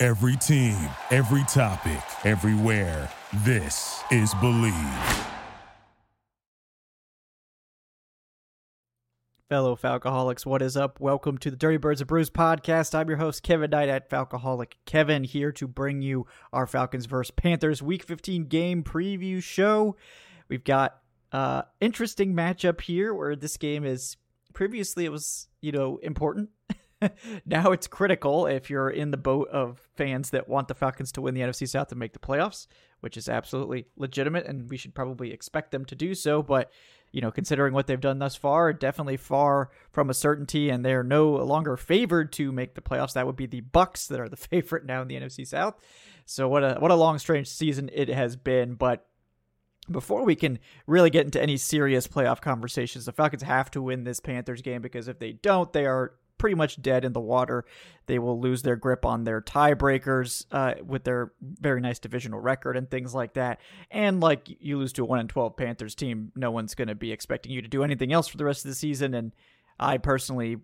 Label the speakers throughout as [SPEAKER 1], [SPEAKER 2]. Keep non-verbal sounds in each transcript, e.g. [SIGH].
[SPEAKER 1] Every team, every topic, everywhere. This is Bleav.
[SPEAKER 2] Fellow Falcoholics, what is up? Welcome to the Dirty Birds of Brews podcast. I'm your host, Kevin Knight at Falcoholic Kevin, here to bring you our Falcons vs. Panthers Week 15 game preview show. We've got uh interesting matchup here where this game is previously it was, you know, important. [LAUGHS] [LAUGHS] now it's critical if you're in the boat of fans that want the Falcons to win the NFC South and make the playoffs, which is absolutely legitimate and we should probably expect them to do so, but you know, considering what they've done thus far, definitely far from a certainty, and they're no longer favored to make the playoffs. That would be the Bucs that are the [LAUGHS] favorite now in the NFC South. So what a what a long, strange season it has been. But before we can really get into any serious playoff conversations, the Falcons have to win this Panthers game because if they don't, they are pretty much dead in the water. They will lose their grip on their tiebreakers uh, with their very nice divisional record and things like that. And like you lose to a one and twelve Panthers team, no one's going to be expecting you to do anything else for the rest of the season. And I personally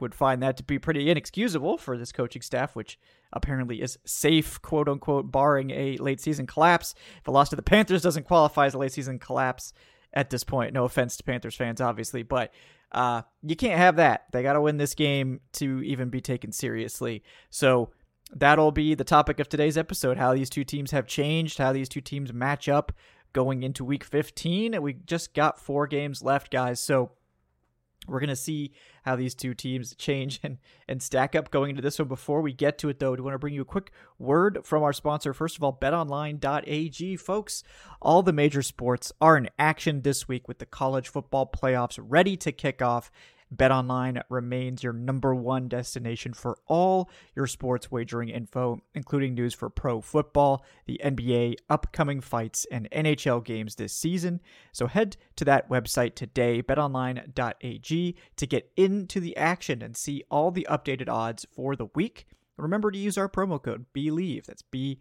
[SPEAKER 2] would find that to be pretty inexcusable for this coaching staff, which apparently is safe, quote unquote, barring a late season collapse. If a loss to the Panthers doesn't qualify as a late season collapse at this point, no offense to Panthers fans, obviously, but uh, you can't have that. They got to win this game to even be taken seriously. So that'll be the topic of today's episode how these two teams have changed, how these two teams match up going into week 15. We just got four games left, guys. So we're going to see how these two teams change and, and stack up going into this one. Before we get to it, though, I want to bring you a quick word from our sponsor. First of all, betonline.ag. Folks, all the major sports are in action this week with the college football playoffs ready to kick off. BetOnline remains your number one destination for all your sports wagering info, including news for pro football, the NBA, upcoming fights, and NHL games this season. So head to that website today, betonline.ag, to get into the action and see all the updated odds for the week. Remember to use our promo code BLEAV. That's B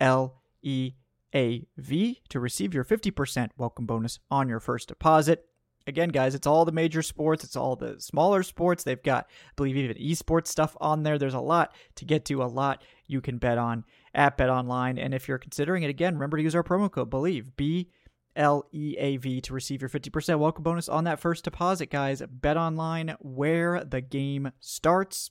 [SPEAKER 2] L E A V to receive your 50% welcome bonus on your first deposit again, guys, it's all the major sports, it's all the smaller sports. They've got, I believe, even esports stuff on there. There's a lot to get to, a lot you can bet on at Bet Online. And if you're considering it again, remember to use our promo code Bleav B L E A V to receive your 50% welcome bonus on that first deposit, guys. Bet Online, where the game starts.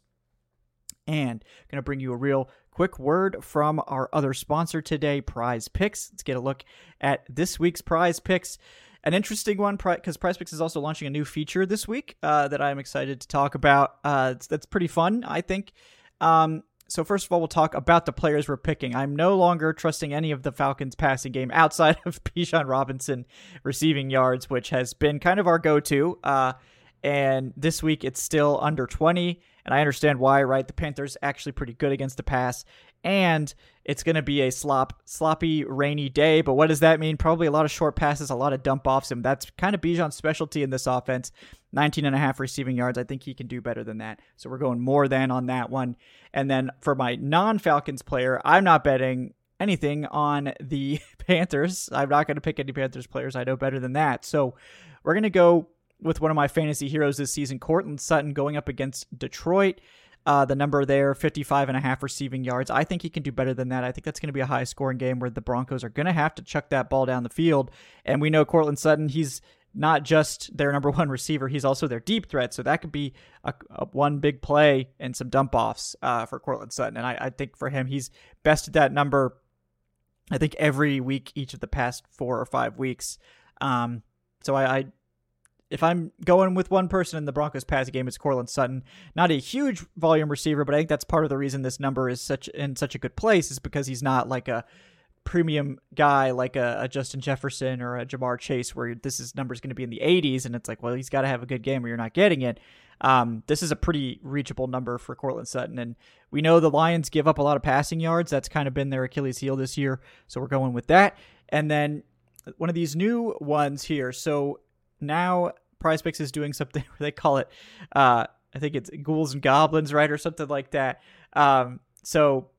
[SPEAKER 2] And I'm going to bring you a real quick word from our other sponsor today, Prize Picks. Let's get a look at this week's Prize Picks an interesting one because PrizePicks is also launching a new feature this week uh, that I'm excited to talk about. Uh, that's pretty fun, I think. Um, so first of all, we'll talk about the players we're picking. I'm no longer trusting any of the Falcons' passing game outside of [LAUGHS] Bijan Robinson receiving yards, which has been kind of our go-to. Uh, and this week it's still under 20, and I understand why. Right, the Panthers actually pretty good against the pass, and it's going to be a slop, sloppy, rainy day. But what does that mean? Probably a lot of short passes, a lot of dump offs, and that's kind of Bijan's specialty in this offense. 19 and a half receiving yards. I think he can do better than that. So we're going more than on that one. And then for my non Falcons player, I'm not betting anything on the [LAUGHS] Panthers. I'm not going to pick any Panthers players. I know better than that. So we're going to go with one of my fantasy heroes this season, Courtland Sutton, going up against Detroit. Uh, the number there, 55 and a half receiving yards. I think he can do better than that. I think that's going to be a high scoring game where the Broncos are going to have to chuck that ball down the field. And we know Courtland Sutton, he's not just their number one receiver, he's also their deep threat. So that could be a, a one big play and some dump offs uh, for Courtland Sutton. And I, I think for him, he's bested that number, I think, every week, each of the past four or five weeks. Um, so I, I if I'm going with one person in the Broncos passing game, it's Courtland Sutton. Not a huge volume receiver, but I think that's part of the reason this number is such in such a good place is because he's not like a premium guy like a, a, Justin Jefferson or a Ja'Marr Chase, where this number is going to be in the 80s, and it's like, well, he's got to have a good game or you're not getting it. Um, this is a pretty reachable number for Courtland Sutton, and we know the Lions give up a lot of passing yards. That's kind of been their Achilles heel this year, so we're going with that. And then one of these new ones here. So now Prize Picks is doing something [LAUGHS] where they call it, uh, I think it's Ghouls and Goblins, right, or something like that. Um, so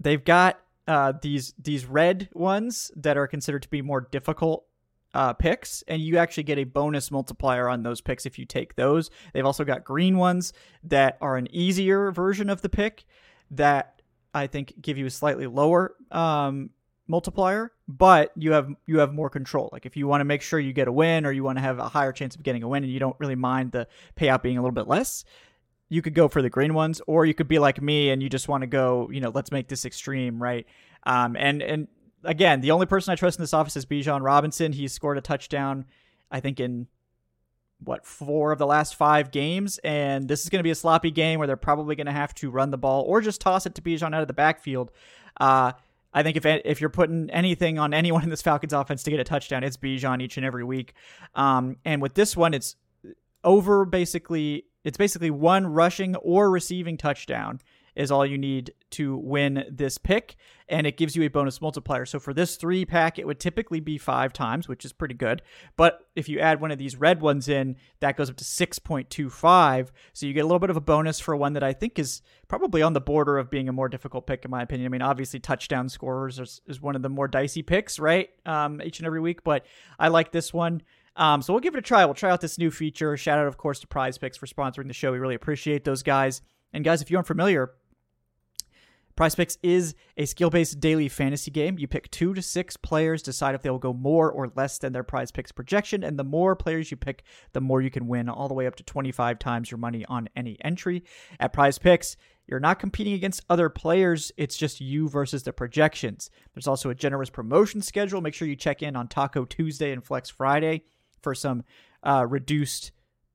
[SPEAKER 2] they've got uh, these these red ones that are considered to be more difficult uh, picks, and you actually get a bonus multiplier on those picks if you take those. They've also got green ones that are an easier version of the pick that I think give you a slightly lower um, multiplier, but you have you have more control. Like if you want to make sure you get a win, or you want to have a higher chance of getting a win, and you don't really mind the payout being a little bit less, you could go for the green ones, or you could be like me and you just want to go, you know, let's make this extreme, right? Um, and and again, the only person I trust in this office is Bijan Robinson. He's scored a touchdown, I think, in what four of the last five games, and this is going to be a sloppy game where they're probably going to have to run the ball or just toss it to Bijan out of the backfield. Uh, I think if if you're putting anything on anyone in this Falcons offense to get a touchdown, it's Bijan each and every week. Um, and with this one, it's over basically. It's basically one rushing or receiving touchdown is all you need to win this pick, and it gives you a bonus multiplier. So for this three pack, it would typically be five times, which is pretty good. But if you add one of these red ones in, that goes up to 6.25. So you get a little bit of a bonus for one that I think is probably on the border of being a more difficult pick, in my opinion. I mean, obviously, touchdown scorers is, is one of the more dicey picks, right? Um, each and every week, but I like this one. Um, so we'll give it a try. We'll try out this new feature. Shout out, of course, to Prize Picks for sponsoring the show. We really appreciate those guys. And guys, if you aren't familiar, Prize Picks is a skill based daily fantasy game. You pick two to six players, decide if they will go more or less than their Prize Picks projection, and the more players you pick, the more you can win, all the way up to 25 times your money on any entry. At Prize Picks, you're not competing against other players, it's just you versus the projections. There's also a generous promotion schedule. Make sure you check in on Taco Tuesday and Flex Friday for some uh, reduced.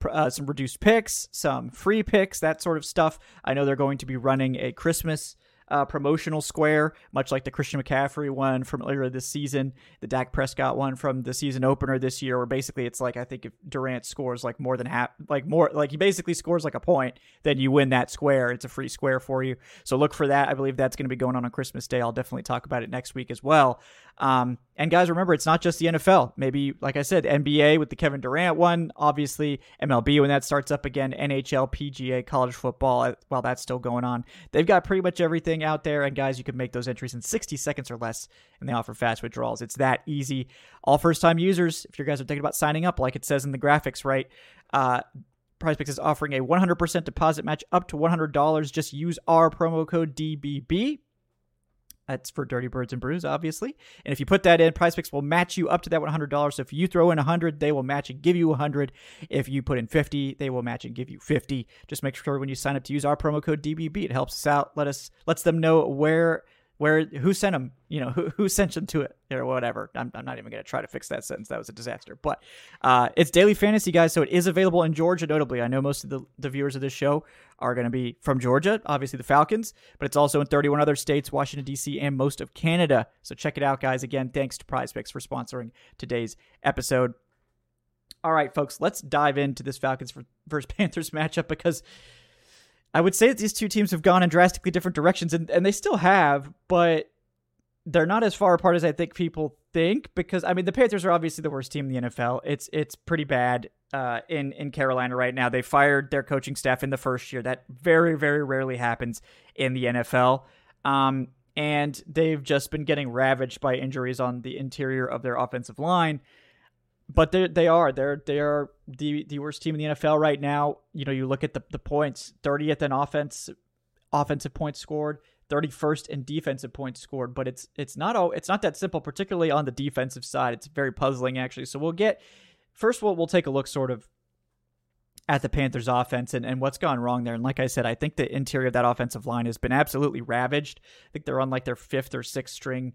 [SPEAKER 2] Uh, some reduced picks, some free picks, that sort of stuff. I know they're going to be running a Christmas uh, promotional square, much like the Christian McCaffrey one from earlier this season, the Dak Prescott one from the season opener this year, where basically it's like I think if Durant scores like more than half, like more, like he basically scores like a point, then you win that square. It's a free square for you. So look for that. I believe that's going to be going on on Christmas Day. I'll definitely talk about it next week as well. Um, and guys, remember, it's not just the NFL. Maybe, like I said, NBA with the Kevin Durant one, obviously MLB when that starts up again, NHL, PGA, college football uh, while that's still going on. They've got pretty much everything out there. And guys, you can make those entries in 60 seconds or less, and they offer fast withdrawals. It's that easy. All first time users, if you guys are thinking about signing up, like it says in the graphics, right? Uh, PrizePicks is offering a 100% deposit match up to $100. Just use our promo code DBB. That's for Dirty Birds and Brews, obviously. And if you put that in, Prize Picks will match you up to that $100. So if you throw in a 100, they will match and give you a 100. If you put in 50, they will match and give you 50. Just make sure when you sign up to use our promo code DBB, it helps us out. Let us lets them know where where who sent them you know who, who sent them to it or whatever. I'm, I'm not even to try to fix that sentence. That was a disaster. But uh, it's daily fantasy guys so it is available in georgia notably. I know most of the, the viewers of this show are to be from georgia obviously the falcons but it's also in 31 other states washington d.c and most of canada. So check it out guys. Again thanks to prize picks for sponsoring today's episode. All right folks let's dive into this falcons versus [LAUGHS] panthers matchup because I would say that these two teams have gone in drastically different directions, and, and they still have, but they're not as far apart as I think people think. Because I mean, the Panthers are obviously the worst team in the NFL. It's it's pretty bad uh, in in Carolina right now. They fired their coaching staff in the first year. That very very rarely happens in the NFL. Um, and they've just been getting ravaged by injuries on the interior of their offensive line but they they are they're they are the the worst team in the NFL right now. You know, you look at the the points, 30th in offense offensive points scored, 31st in defensive points scored, but it's it's not all it's not that simple particularly on the defensive side. It's very puzzling actually. So we'll get first we'll we'll take a look sort of at the Panthers offense and, and what's gone wrong there. And like I said, I think the interior of that offensive line has been absolutely ravaged. I think they're on like their fifth or sixth string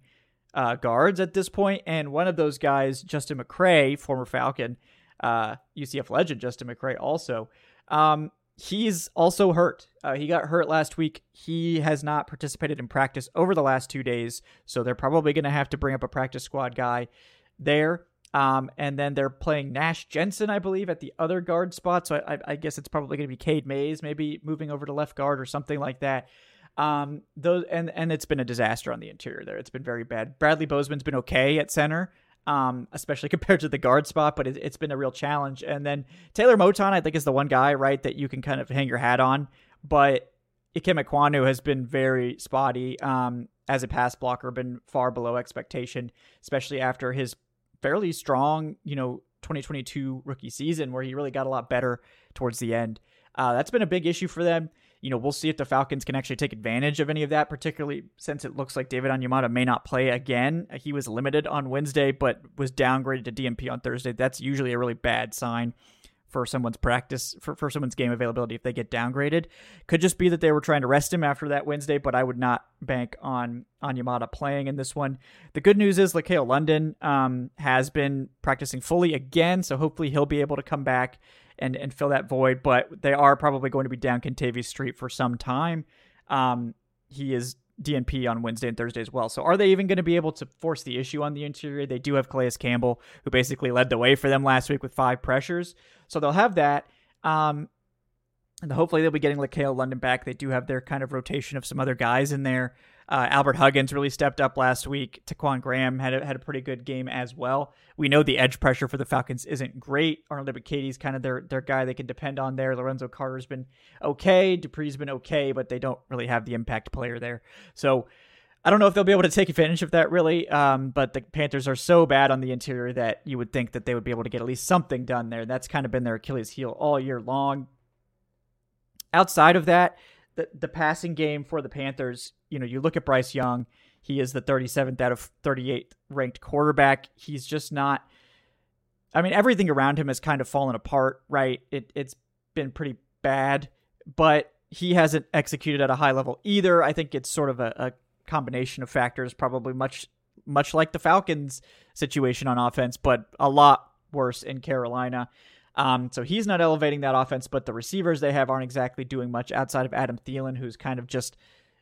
[SPEAKER 2] uh, guards at this point, and one of those guys, Justin McCray, former Falcon, uh, UCF legend Justin McCray, also. Um, he's also hurt. Uh, he got hurt last week. He has not participated in practice over the last two days, so they're probably going to have to bring up a practice squad guy there. Um, and then they're playing Nash Jensen, I believe, at the other guard spot. So I, I guess it's probably going to be Cade Mays, maybe moving over to left guard or something like that. Um, those and and it's been a disaster on the interior there. It's been very bad. Bradley Bozeman's been okay at center, um, especially [LAUGHS] compared to the guard spot, but it, has been a real challenge. And then Taylor Moton, I think, is the one guy right that you can kind of hang your hat on, but Ikem Ekwonu has been very spotty um, as a pass blocker, been far below expectation, especially after his fairly strong, you know, 2022 rookie season where he really got a lot better towards the end. Uh, that's been a big issue for them. You know, we'll see if the Falcons can actually take advantage of any of that, particularly since it looks like David Onyemata may not play again. He was limited on Wednesday, but was downgraded to DMP on Thursday. That's usually a really bad sign for someone's practice for, for someone's game availability if they get downgraded. Could just be that they were trying to rest him after that Wednesday, but I would not bank on Onyemata playing in this one. The good news is LaCale London um, has been practicing fully again, so hopefully he'll be able to come back and and fill that void. But they are probably going to be down Kentavius Street for some time. Um, he is DNP on Wednesday and Thursday as well. So are they even going to be able to force the issue on the interior? They do have Calais Campbell, who basically led the way for them last week with five pressures. So they'll have that. Um, and hopefully they'll be getting LaCale London back. They do have their kind of rotation of some other guys in there. Uh, Albert Huggins really stepped up last week. Ta'Quon Graham had a, had a pretty good game as well. We know the edge pressure for the Falcons isn't great. Arnold Ebiketie kind of their their guy they can depend on there. Lorenzo Carter's been okay. Dupree's been okay, but they don't really have the impact player there. So I don't know if they'll be able to take advantage of that really. Um, but the Panthers are so bad on the interior that you would think that they would be able to get at least something done there. That's kind of been their Achilles heel all year long. Outside of that, the the passing game for the Panthers, you know, you look at Bryce Young, he is the 37th out of 38 ranked quarterback. He's just not I mean, everything around him has kind of fallen apart, right? It it's been pretty bad, but he hasn't executed at a high level either. I think it's sort of a, a combination of factors, probably much much like the Falcons situation on offense, but a lot worse in Carolina. Um, so he's not elevating that offense, but the receivers they have aren't exactly doing much outside of Adam Thielen, who's kind of just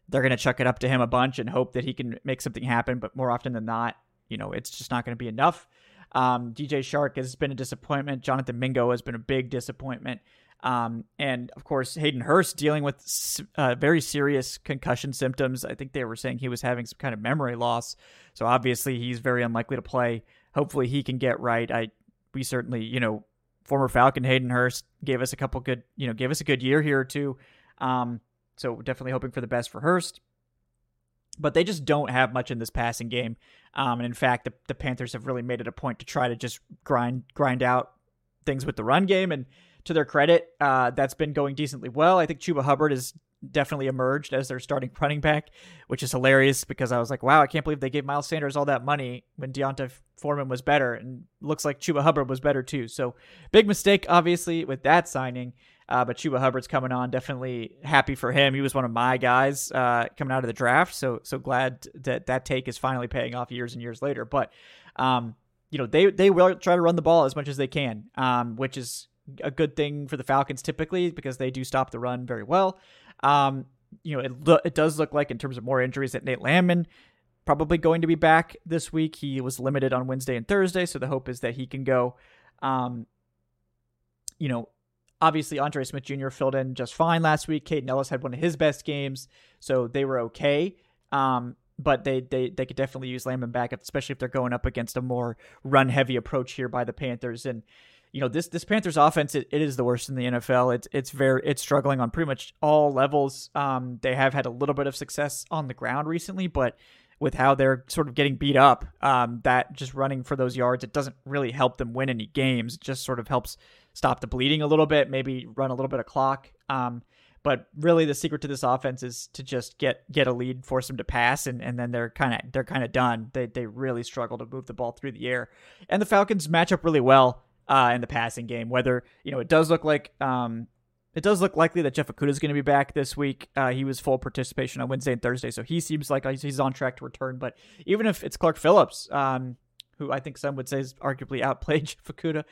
[SPEAKER 2] they're going to chuck it up to him a bunch and hope that he can make something happen. But more often than not, you know, it's just not going to be enough. Um, DJ Chark has been a disappointment. Jonathan Mingo has been a big disappointment. Um, and of course, Hayden Hurst dealing with uh, very serious concussion symptoms. I think they were saying he was having some kind of memory loss. So obviously, he's very unlikely to play. Hopefully, he can get right. I we certainly, you know, former Falcon Hayden Hurst gave us a couple good, you know, gave us a good year here or two. Um, so definitely hoping for the best for Hurst. But they just don't have much in this passing game. Um, and in fact, the, the Panthers have really made it a point to try to just grind grind out things with the run game. And to their credit, uh, that's been going decently well. I think Chuba Hubbard is definitely emerged as their starting running back, which is hilarious because I was like, wow, I can't believe they gave Miles Sanders all that money when D'Onta Foreman was better, and looks like Chuba Hubbard was better too. So big mistake, obviously, with that signing. Uh, but Chuba Hubbard's coming on. Definitely happy for him. He was one of my guys uh, coming out of the draft. So so glad that that take is finally paying off years and years later. But um, you know they they will try to run the ball as much as they can, um, which is a good thing for the Falcons typically because they do stop the run very well. Um, you know, it lo- it does look like in terms of more injuries that Nate Landman probably going to be back this week. He was limited on Wednesday and Thursday, so the hope is that he can go. Um, you know, obviously Andre Smith Jr. filled in just fine last week. Kaden Elliss had one of his best games, so they were okay. Um, but they, they they could definitely use Landman back, especially if they're going up against a more run heavy approach here by the Panthers. And you know this this Panthers offense it, it is the worst in the NFL. It's it's very it's struggling on pretty much all levels. Um, they have had a little bit of success on the ground recently, but with how they're sort of getting beat up, um, that just running for those yards it doesn't really help them win any games. It just sort of helps stop the bleeding a little bit, maybe run a little bit of clock. Um, but really, the secret to this offense is to just get get a lead, force them to pass, and, and then they're kind of they're kind of done. They they really struggle to move the ball through the air, and the Falcons match up really well uh, in the passing game. Whether you know it does look like um, it does look likely that Jeff Okudah is going to be back this week. Uh, he was full participation on Wednesday and Thursday, so he seems like he's on track to return. But even if it's Clark Phillips, um, who I think some would say is arguably [LAUGHS] outplayed Jeff Okudah,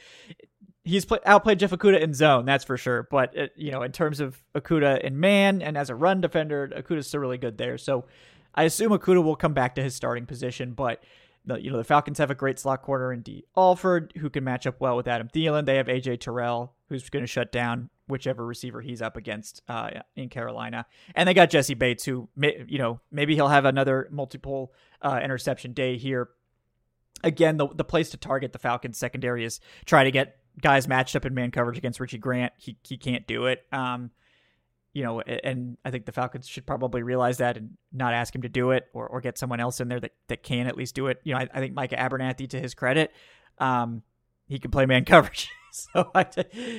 [SPEAKER 2] he's play, outplayed Jeff Okudah in zone, that's for sure. But it, you know, in terms of Okudah in man and as a run defender, Okudah's still really good there. So I assume Okudah will come back to his starting position, but the, you know the Falcons have a great slot corner in Dee Alford who can match up well with Adam Thielen. They have AJ Terrell who's going to shut down whichever receiver he's up against uh, in Carolina, and they got Jessie Bates who may, you know maybe he'll have another multiple uh, interception day here. Again, the the place to target the Falcons secondary is try to get guys matched up in man coverage against Richie Grant. He he can't do it. Um, you know, and I think the Falcons should probably realize that and not ask him to do it or, or get someone else in there that, that can at least do it. You know, I, I think Micah Abernathy, to his credit, um, he can play man [LAUGHS] coverage. so, I,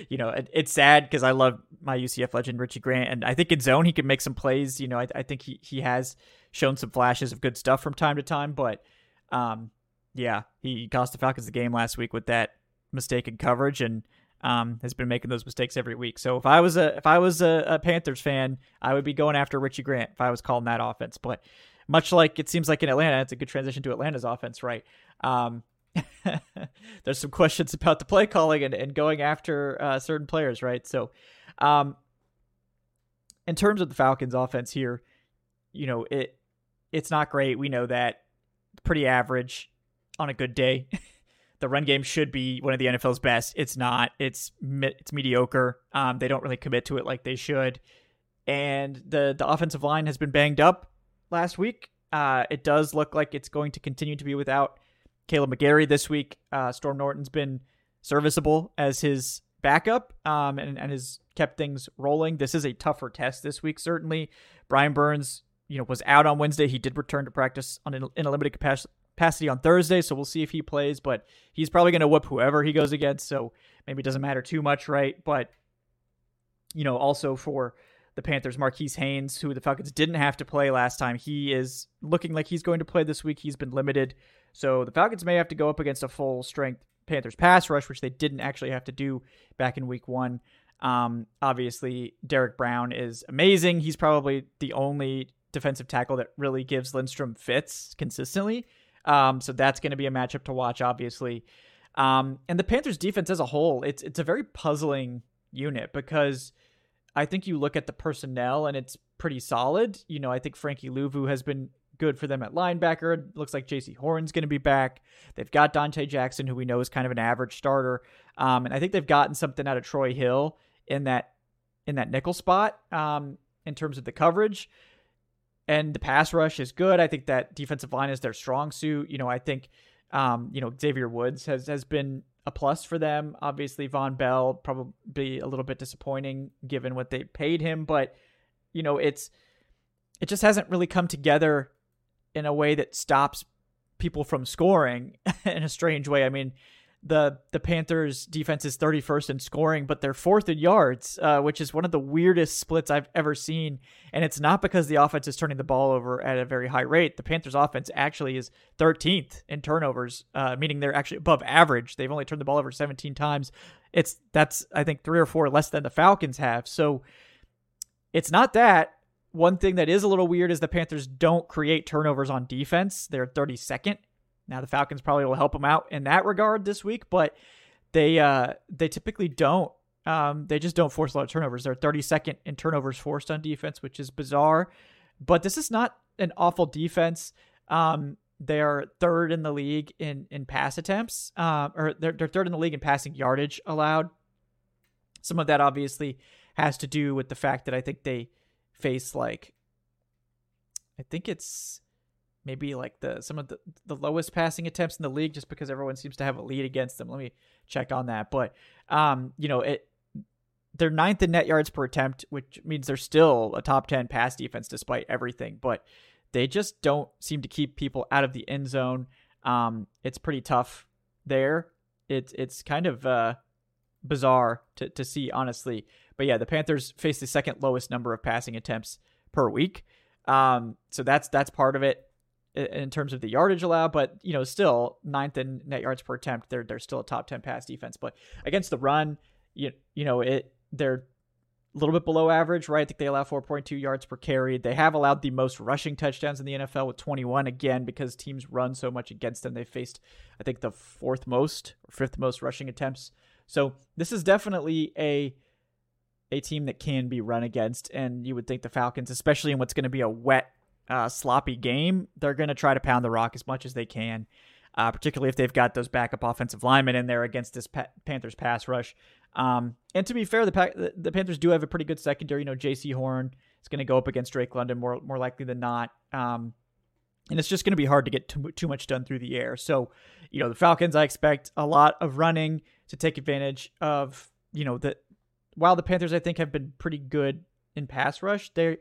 [SPEAKER 2] you know, it, it's sad because I love my UCF legend, Richie Grant. And I think in zone, he can make some plays. You know, I, I think he, he has shown some flashes of good stuff from time to time. But, um, yeah, he cost the Falcons the game last week with that mistaken coverage. And, um, has been making those mistakes every week. So if I was a if I was a, a, Panthers fan, I would be going after Richie Grant if I was calling that offense. But much like it seems like in Atlanta, it's a good transition to Atlanta's offense, right? Um, [LAUGHS] there's some questions about the play calling and, and going after uh, certain players, right? So, um, in terms of the Falcons' offense here, you know it it's not great. We know that pretty average on a good day. [LAUGHS] the run game should be one of the NFL's best. It's not. It's it's mediocre. Um, they don't really commit to it like they should, and the the offensive line has been banged up last week. Uh, it does look like it's going to continue to be without Caleb McGary this week. Uh, Storm Norton's been serviceable as his backup um, and, and has kept things rolling. This is a tougher test this week, certainly. Brian Burns, you know, was out on Wednesday. He did return to practice on in a limited capacity capacity on Thursday, so we'll see if he plays. But he's probably going to whip whoever he goes against, so maybe it doesn't matter too much, right? But you know, also for the Panthers, Marquis Haynes, who the Falcons didn't have to play last time, he is looking like he's going to play this week. He's been limited, so the Falcons may have to go up against a full strength Panthers pass rush, which they didn't actually have to do back in Week One. Um, obviously, Derrick Brown is amazing. He's probably the only defensive tackle that really gives Lindstrom fits consistently. Um, so that's going to be a matchup to watch, obviously. Um, and the Panthers defense as a whole, it's it's a very puzzling unit because I think you look at the personnel and it's pretty solid. You know, I think Frankie Luvu has been good for them at linebacker. It looks like Jaycee Horn's going to be back. They've got Donte Jackson, who we know is kind of an average starter, um, and I think they've gotten something out of Troy Hill in that in that nickel spot um, in terms of the coverage and the pass rush is good. I think that defensive line is their strong suit. You know, I think, um, you know, Xavier Woods has has been a plus for them. Obviously, Vonn Bell probably a little bit disappointing given what they paid him, but you know, it's it just hasn't really come together in a way that stops people from scoring [LAUGHS] in a strange way. I mean, the the Panthers defense is 31st in scoring, but they're fourth in yards, uh, which is one of the weirdest splits I've ever seen. And it's not because the offense is turning the ball over at a very high rate. The Panthers offense actually is 13th in turnovers, uh, meaning they're actually above average. They've only turned the ball over 17 times. It's that's I think three or four less than the Falcons have. So it's not that. One thing that is a little weird is the Panthers don't create turnovers on defense. They're 32nd now the Falcons probably will help them out in that regard this week, but they uh, they typically don't. Um, they just don't force a lot of turnovers. They're 32nd in turnovers forced on defense, which is bizarre. But this is not an awful defense. Um, they're third in the league in in pass attempts, uh, or they're, they're third in the league in passing yardage allowed. Some of that obviously has to do with the fact that I think they face like, I think it's maybe like the some of the, the lowest passing attempts in the league just because everyone seems to have a lead against them. Let me check on that. But um, you know, it they're ninth in net yards per attempt, which means they're still a top 10 pass defense despite everything, but they just don't seem to keep people out of the end zone. Um, it's pretty tough there. It's it's kind of uh, bizarre to, to see, honestly. But yeah, the Panthers face the second lowest number of passing attempts per week. Um, so that's that's part of it in terms of the yardage allowed, but you know, still ninth in net yards per attempt. They're they're still a top ten pass defense, but against the run, you you know it they're a little bit below average, right? I think they allow 4.2 yards per carry. They have allowed the most rushing touchdowns in the NFL with 21 again because teams run so much against them. They faced, I think, the fourth most or fifth most rushing attempts So this is definitely a a team that can be run against, and you would think the Falcons, especially in what's going to be a wet, uh, sloppy game, they're going to try to pound the rock as much as they can. Uh, particularly if they've got those backup offensive linemen in there against this pa- Panthers pass rush. Um, and to be fair, the, pa- the Panthers do have a pretty good secondary. You know, Jaycee Horn is going to go up against Drake London more more likely than not. Um, and it's just going to be hard to get too, too much done through the air. So, you know, the Falcons, I expect a lot of running to take advantage of, you know, the while the Panthers I think have been pretty good in pass rush, they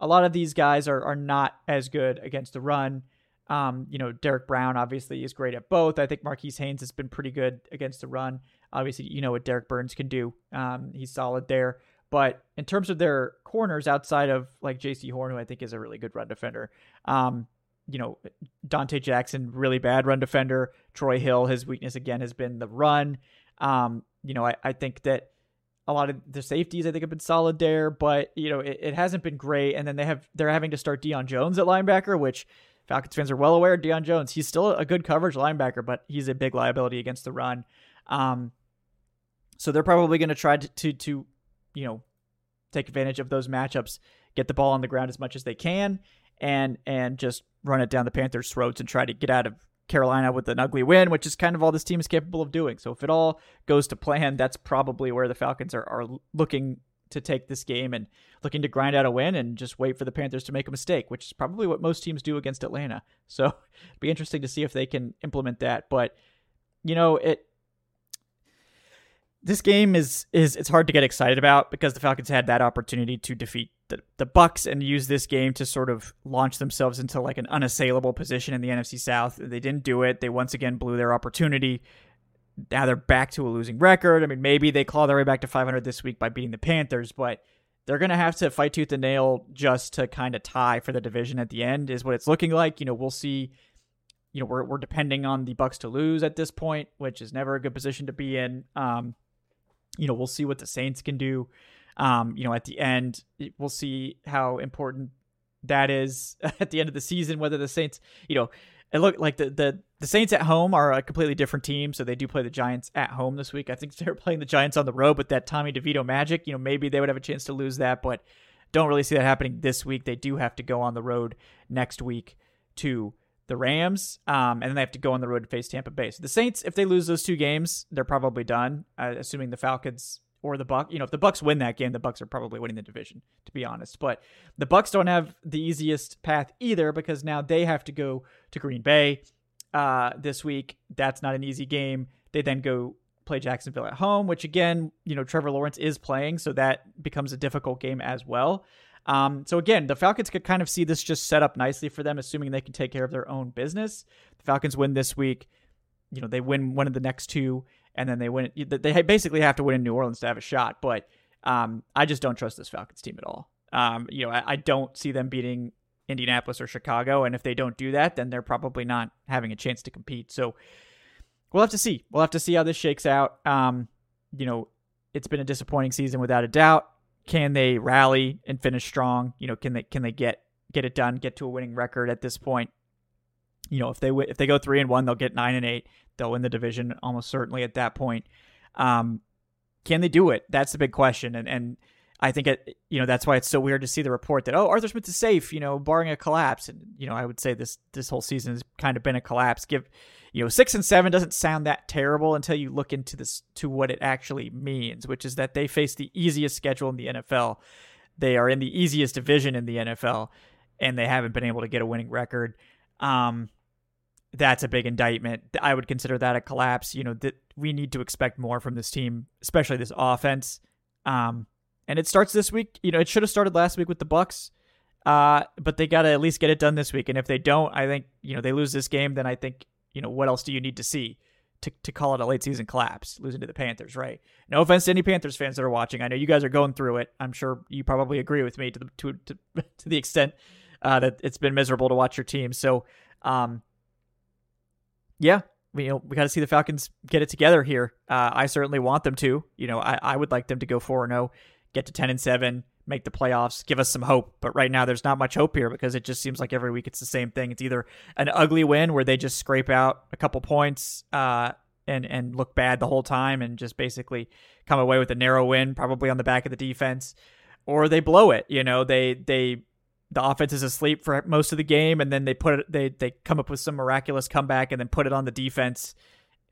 [SPEAKER 2] a lot of these guys are are not as good against the run. Um, you know, Derrick Brown obviously is great at both. I think Marquis Haynes has been pretty good against the run. Obviously, you know what Derrick Burns can do. Um, he's solid there. But in terms of their corners outside of like Jaycee Horn, who I think is a really good run defender, um, you know, Donte Jackson, really bad run defender. Troy Hill, his weakness again has been the run. Um, you know, I, I think that a lot of the safeties I think have been solid there, but you know it, it, hasn't been great. And then they have they're having to start Deion Jones at linebacker, which Falcons fans are well aware. Deion Jones, he's still a good coverage linebacker, but he's a big liability against the run. Um, so they're probably going to try to, to you know take advantage of those matchups, get the ball on the ground as much as they can, and and just run it down the Panthers' throats and try to get out of Carolina with an ugly win, which is kind of all this team is capable of doing. So if it all goes to plan, that's probably where the Falcons are, are looking to take this game and looking to grind out a win and just wait for the Panthers to make a mistake, which is probably what most teams do against Atlanta. So it'd [LAUGHS] be interesting to see if they can implement that. But you know, it this game is is it's hard to get excited about because the Falcons had that opportunity to defeat the, the Bucs and use this game to sort of launch themselves into like an unassailable position in the NFC South. They didn't do it. They once again blew their opportunity. Now they're back to a losing record. I mean, maybe they claw their way back to 500 this week by beating the Panthers, but they're going to have to fight tooth and nail just to kind of tie for the division at the end is what it's looking like. You know, we'll see you know, we're, we're depending on the Bucs to lose at this point, which is never a good position to be in. Um, you know, we'll see what the Saints can do. Um, you know, at the end, we'll see how important that is [LAUGHS] at the end of the season. Whether the Saints, you know, it look like the the the Saints at home are a completely different team, so they do play the Giants at home this week. I think [LAUGHS] they're playing the Giants on the road, but that Tommy DeVito magic, you know, maybe they would have a chance to lose that, but don't really see that happening this week. They do have to go on the road next week to the Rams, um, and then they have to go on the road to face Tampa Bay. So the Saints, if they lose those two games, they're probably done. Uh, assuming the Falcons or the Buc, you know, if the Bucs win that game, the Bucs are probably winning the division, to be honest. But the Bucs don't have the easiest path either because now they have to go to Green Bay uh, this week. That's not an easy game. They then go play Jacksonville at home, which again, you know, Trevor Lawrence is playing, so that becomes a difficult game as well. Um, so again, the Falcons could kind of see this just set up nicely for them, assuming they can take care of their own business. The Falcons win this week. You know, they win one of the next two, and then they win. They basically have to win in New Orleans to have a shot. But um, I just don't trust this Falcons team at all. Um, you know, I, I don't see them beating Indianapolis or Chicago, and if they don't do that, then they're probably not having a chance to compete. So we'll have to see. We'll have to see how this shakes out. Um, you know, it's been a disappointing season without a doubt can they rally and finish strong? You know, can they can they get get it done, get to a winning record at this point? You know, if they if they go three and one, they'll get nine and eight. They'll win the division almost certainly at that point. Um, can they do it? That's the big question, and and I think it, you know, that's why it's so weird to see the report that oh, Arthur Smith is safe, you know, barring a collapse. And you know, I would say this this whole season has kind of been a collapse. Give, you know, six and seven doesn't sound that terrible until you look into this to what it actually means, which is that they face the easiest schedule in the NFL. They are in the easiest division in the NFL, and they haven't been able to get a winning record. Um, that's a big indictment. I would consider that a collapse. You know, that we need to expect more from this team, especially this offense. Um, and it starts this week. You know, it should have started last week with the Bucs, uh, but they got to at least get it done this week. And if they don't, I think you know they lose this game. Then I think you know what else do you need to see to to call it a late season collapse, losing to the Panthers, right? No offense to any Panthers fans that are watching. I know you guys are going through it. I'm sure you probably agree with me to the to to, [LAUGHS] to the extent uh, that it's been miserable to watch your team. So, um, yeah, you know, we got to see the Falcons get it together here. Uh, I certainly want them to. You know, I, I would like them to go 4 and 0 get to 10 and 7, make the playoffs, give us some hope. But right now, there's not much hope here because it just seems like every week it's the same thing. It's either an ugly win where they just scrape out a couple points, uh, and and look bad the whole time and just basically come away with a narrow win, probably on the back of the defense, or they blow it. You know, they they the offense is asleep for most of the game, and then they put it they they come up with some miraculous comeback and then put it on the defense,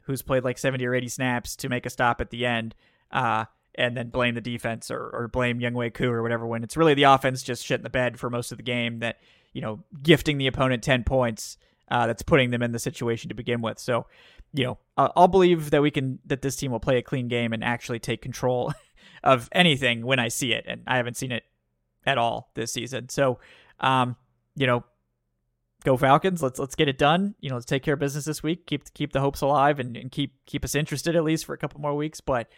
[SPEAKER 2] who's played like seventy or eighty snaps to make a stop at the end. Uh, and then blame the defense or, or blame Younghoe Koo or whatever when it's really the offense just shit in the bed for most of the game that, you know, gifting the opponent 10 points uh, that's putting them in the situation to begin with. So, you know, I'll believe that we can that this team will play a clean game and actually take control [LAUGHS] of anything when I see it, and I haven't seen it at all this season. So, um, you know, go Falcons. Let's let's get it done. You know, let's take care of business this week. Keep keep the hopes alive and, and keep keep us interested at least for a couple more weeks. But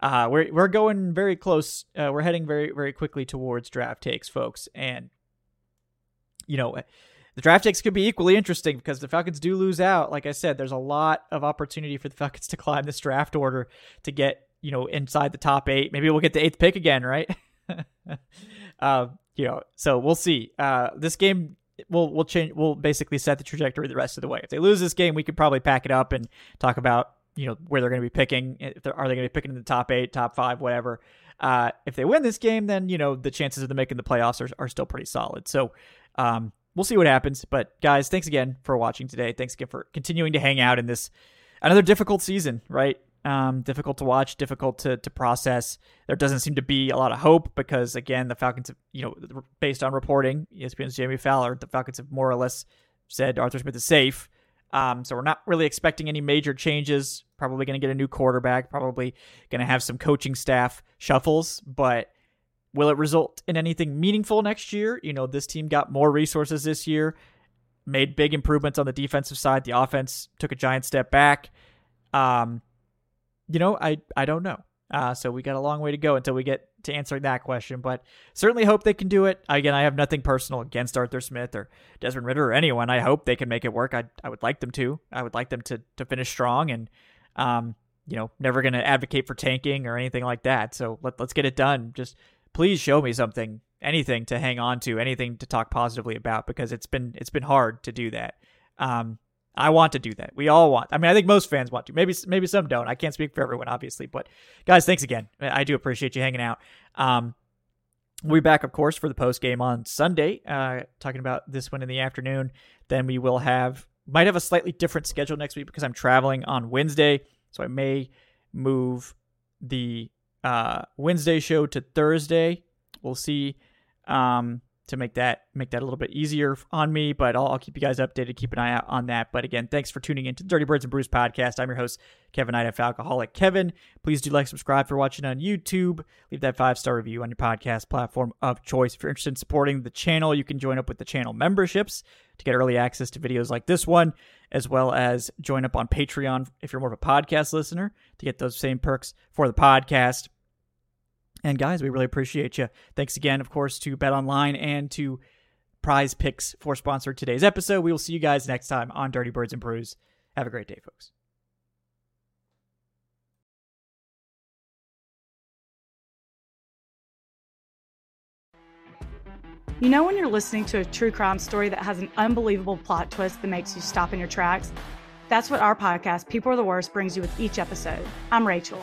[SPEAKER 2] uh, we're we're going very close. Uh, we're heading very very quickly towards draft takes, folks, and you know the draft takes could be equally interesting because the Falcons do lose out. Like I said, there's a lot of opportunity for the Falcons [LAUGHS] to climb this draft order to get, you know, inside the top eight. Maybe we'll get the eighth pick again, right? [LAUGHS] uh, [LAUGHS] you know, so we'll see. Uh, this game will will change. Will basically set the trajectory the rest of the way. If they lose this game, we could probably pack it up and talk about you know where they're going to be picking. If are they going to be picking in the top eight, top five, whatever. Uh, if they win this game, then you know the chances of them making the playoffs are, are still pretty solid. So um, we'll see what happens. But guys, thanks again for watching today. Thanks again for continuing to hang out in this another difficult season, right? Um, difficult to watch, difficult to, to process. There doesn't seem to be a lot of hope because, again, the Falcons, have, you know, based on reporting, ESPN's Jeremy Fowler, the Falcons have more or less said Arthur Smith is safe. Um, so we're not really expecting any major changes. Probably going to get a new quarterback. Probably going to have some coaching staff shuffles, but Will it result in anything meaningful next year? You know, this team got more resources this year, made big improvements on the defensive side. The offense took a giant step back. Um, you know, I I don't know. Uh, so we got a long way to go until we get to answering that question, but certainly hope they can do it. Again, I have nothing personal against Arthur Smith or Desmond Ridder or anyone. I hope they can make it work. I I would like them to. I would like them to to finish strong and um, you know, never going to advocate for tanking or anything like that. So let, let's get it done. Just please show me something, anything to hang on to, anything to talk positively about because it's been it's been hard to do that. Um, I want to do that. We all want. I mean, I think most fans want to. Maybe maybe some don't. I can't speak for everyone, obviously. But guys, thanks again. I do appreciate you hanging out. Um, we'll be back, of course, for the post game on Sunday, uh, talking about this one in the afternoon. Then we will have might have a slightly different schedule next week because I'm traveling on Wednesday, so I may move the uh, Wednesday show to Thursday. We'll see um, to make that make that a little bit easier on me, but I'll, I'll, keep you guys updated. Keep an eye out on that. But again, thanks for tuning in to the Dirty Birds and Brews podcast. I'm your host, Kevin Knight, Falcoholic Kevin. Please do like, subscribe for watching on YouTube. Leave that five star review on your podcast platform of choice. If you're interested in supporting the channel, you can join up with the channel memberships to get early access to videos like this one, as well as join up on Patreon if you're more of a podcast listener to get those same perks for the podcast. And guys, we really appreciate you. Thanks again, of course, to Bet Online and to Prize Picks for sponsoring today's episode. We will see you guys next time on Dirty Birds and Brews. Have a great day, folks.
[SPEAKER 3] You know, when you're listening to a true crime story that has an unbelievable plot twist that makes you stop in your tracks? That's what our podcast, People Are the Worst, brings you with each episode. I'm Rachel.